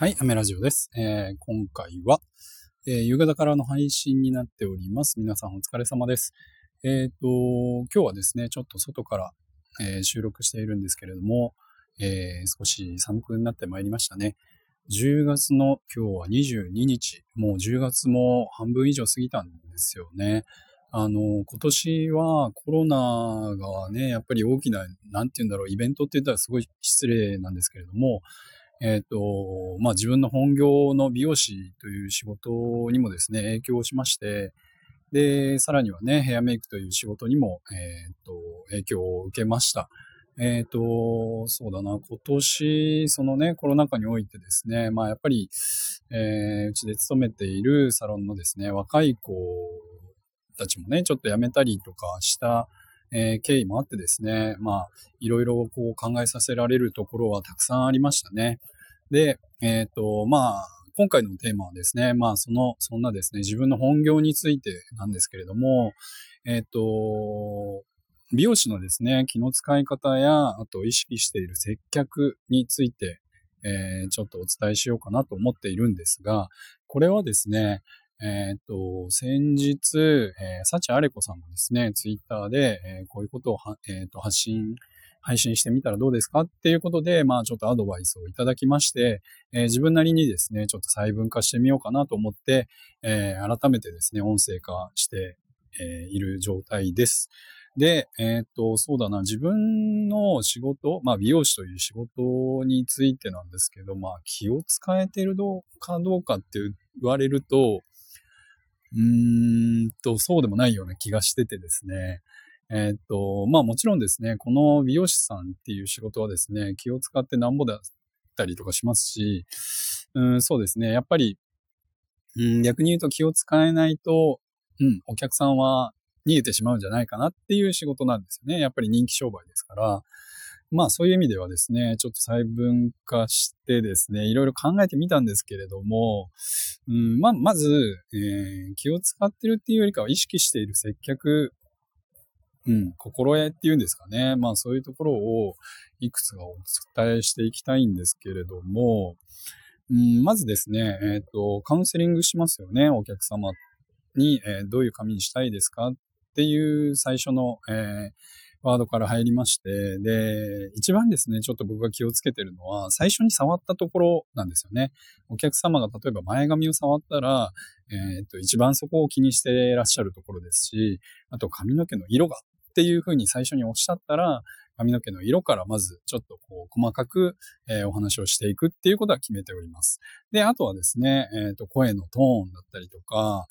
はい、アメラジオです。えー今回は、えー夕方からの配信になっております。皆さんお疲れ様です。えっ、と、今日はですね、ちょっと外から、え収録しているんですけれども、え少し寒くなってまいりましたね。10月の今日は22日、もう10月も半分以上過ぎたんですよね。あの、今年はコロナがね、やっぱり大きな、なんて言うんだろう、イベントって言ったらすごい失礼なんですけれども、えっ、と、まあ自分の本業の美容師という仕事にもですね、影響しまして、で、さらにはね、ヘアメイクという仕事にも、えっ、と、影響を受けました。えっ、と、そうだな、今年、そのね、コロナ禍においてですね、まあやっぱり、えーうちで勤めているサロンのですね、若い子たちもね、ちょっと辞めたりとかした、えー経緯もあってですね、まあ、いろいろこう考えさせられるところはたくさんありましたね。で、えっ、と、まあ、今回のテーマはですね、まあ、その、そんなですね、自分の本業についてなんですけれども、えっ、と、美容師のですね、気の使い方や、あと意識している接客について、えーちょっとお伝えしようかなと思っているんですが、これはですね、えっ、と、先日、えー、幸あれ子さんがですね、ツイッターで、えーこういうことを、えーと発信、配信してみたらどうですかっていうことで、まあちょっとアドバイスをいただきまして、えー自分なりにですね、ちょっと細分化してみようかなと思って、えー改めてですね、音声化して、えーいる状態です。で、えっ、と、そうだな、自分の仕事、まあ美容師という仕事についてなんですけど、まあ気を使えてるかどうかって言われると、うーんと、そうでもないような気がしててですね。えーっと、まあもちろんですね、この美容師さんっていう仕事はですね、気を使ってなんぼだったりとかしますし、うん、そうですね、やっぱり、うん、逆に言うと気を使えないと、うん、お客さんは逃げてしまうんじゃないかなっていう仕事なんですよね。やっぱり人気商売ですから。まあそういう意味ではですね、ちょっと細分化してですね、いろいろ考えてみたんですけれども、うん、まあ、まず、えー気を使ってるっていうよりかは意識している接客、うん、心得っていうんですかね。まあそういうところをいくつかお伝えしていきたいんですけれども、うん、まずですね、えっ、と、カウンセリングしますよね、お客様に、えーどういう髪にしたいですかっていう最初の、えーワードから入りまして、で、一番ですね、ちょっと僕が気をつけてるのは、最初に触ったところなんですよね。お客様が例えば前髪を触ったら、えっ、と、一番そこを気にしていらっしゃるところですし、あと髪の毛の色がっていうふうに最初におっしゃったら、髪の毛の色からまずちょっとこう細かく、えお話をしていくっていうことは決めております。で、あとはですね、えっ、と、声のトーンだったりとか、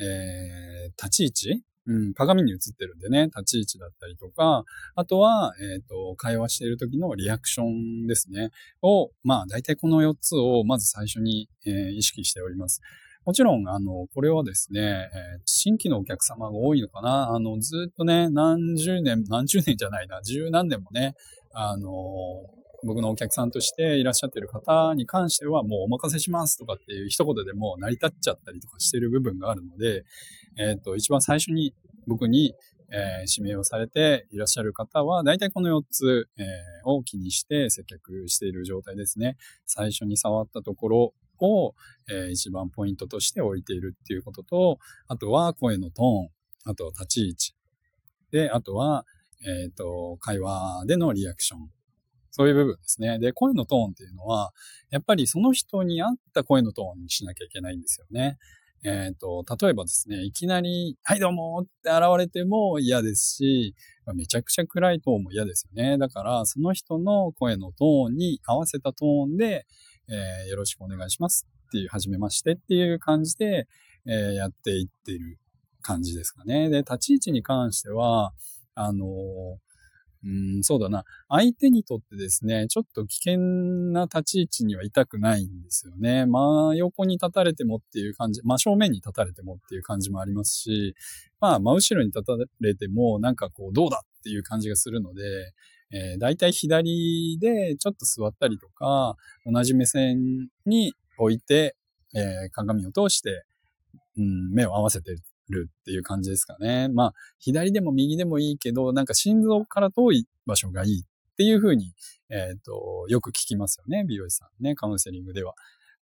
えー立ち位置？うん、鏡に映ってるんでね、立ち位置だったりとか、あとは、えっ、と、会話している時のリアクションですね。を、まあ、大体この4つをまず最初に、えー意識しております。もちろん、あの、これはですね、え新規のお客様が多いのかな。あの、ずっとね、何十年、何十年じゃないな、十何年もね、あの、僕のお客さんとしていらっしゃってる方に関してはもうお任せしますとかっていう一言でもう成り立っちゃったりとかしてる部分があるので、えっ、と、一番最初に僕に、えー指名をされていらっしゃる方は、大体この4つ、えーを気にして接客している状態ですね。最初に触ったところを、えー一番ポイントとして置いているっていうことと、あとは声のトーン、あとは立ち位置。で、あとは、えっ、と、会話でのリアクション。そういう部分ですね。で、声のトーンっていうのは、やっぱりその人に合った声のトーンにしなきゃいけないんですよね。えっ、と、例えばですね、いきなり、はいどうもって現れても嫌ですし、めちゃくちゃ暗いトーンも嫌ですよね。だから、その人の声のトーンに合わせたトーンで、えーよろしくお願いしますっていう、はじめましてっていう感じで、えーやっていってる感じですかね。で、立ち位置に関しては、あのーうん、そうだな。相手にとってですね、ちょっと危険な立ち位置にはいたくないんですよね。真横に立たれてもっていう感じ、真正面に立たれてもっていう感じもありますし、まあ、真後ろに立たれても、なんかこう、どうだっていう感じがするので、えー、大体左でちょっと座ったりとか、同じ目線に置いて、えー鏡を通して、うん、目を合わせてるっていう感じですかね。まあ、左でも右でもいいけど、なんか心臓から遠い場所がいいっていうふうに、えっ、と、よく聞きますよね、美容師さんね、カウンセリングでは。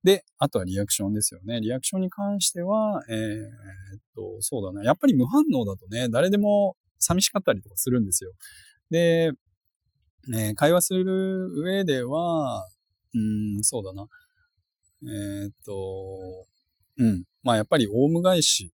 で、あとはリアクションですよね。リアクションに関しては、えー、っと、そうだな。やっぱり無反応だとね、誰でも寂しかったりとかするんですよ。で、ね、会話する上では、うん、そうだな。えー、っと、うん。まあやっぱりオウム返し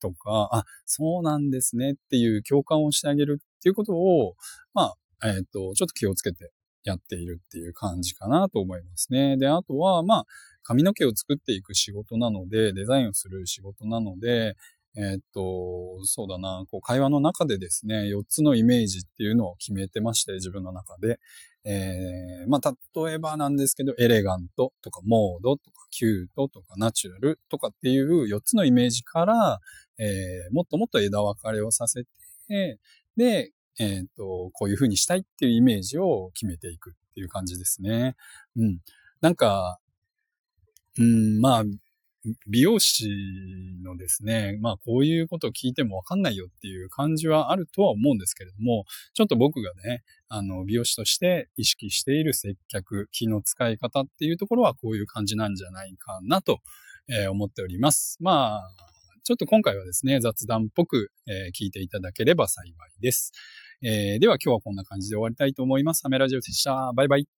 とか、あ、そうなんですねっていう共感をしてあげるっていうことを、まあ、えっと、ちょっと気をつけてやっているっていう感じかなと思いますね。で、あとは、まあ、髪の毛を作っていく仕事なので、デザインをする仕事なので、えっと、そうだな、こう会話の中でですね、4つのイメージっていうのを決めてまして、自分の中で。えー、まあ、例えばなんですけど、エレガントとか、モードとか、キュートとか、ナチュラルとかっていう4つのイメージから、えー、もっともっと枝分かれをさせて、で、えっ、ー、と、こういう風にしたいっていうイメージを決めていくっていう感じですね。うん。なんか、うん、まあ、美容師のですね、まあこういうことを聞いてもわかんないよっていう感じはあるとは思うんですけれども、ちょっと僕がね、あの、美容師として意識している接客、気の使い方っていうところはこういう感じなんじゃないかなと、え、思っております。まあ、ちょっと今回はですね、雑談っぽく、え、聞いていただければ幸いです。え、では今日はこんな感じで終わりたいと思います。サメラジオでした。バイバイ。